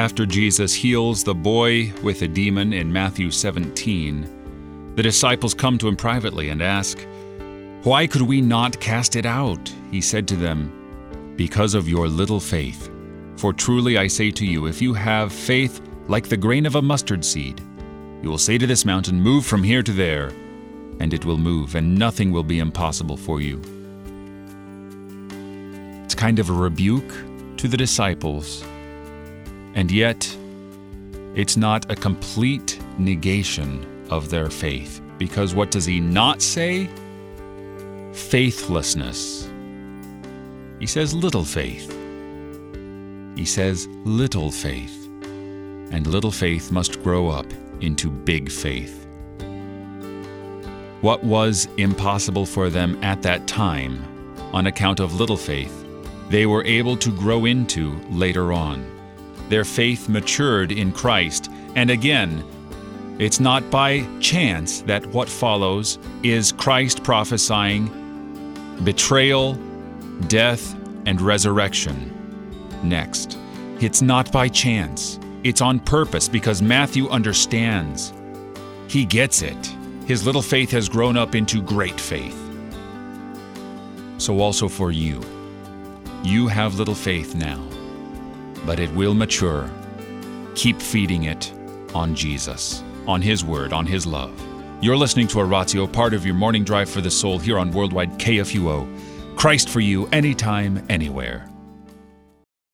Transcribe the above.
after Jesus heals the boy with a demon in Matthew 17, the disciples come to him privately and ask, Why could we not cast it out? He said to them, Because of your little faith. For truly I say to you, if you have faith like the grain of a mustard seed, you will say to this mountain, Move from here to there, and it will move, and nothing will be impossible for you. It's kind of a rebuke to the disciples, and yet it's not a complete negation of their faith. Because what does he not say? Faithlessness. He says little faith. He says little faith. And little faith must grow up into big faith. What was impossible for them at that time, on account of little faith, they were able to grow into later on. Their faith matured in Christ, and again, it's not by chance that what follows is Christ prophesying betrayal, death, and resurrection. Next, it's not by chance. It's on purpose because Matthew understands. He gets it. His little faith has grown up into great faith. So, also for you, you have little faith now, but it will mature. Keep feeding it on Jesus, on His Word, on His love. You're listening to Oratio, part of your morning drive for the soul here on Worldwide KFUO. Christ for you, anytime, anywhere.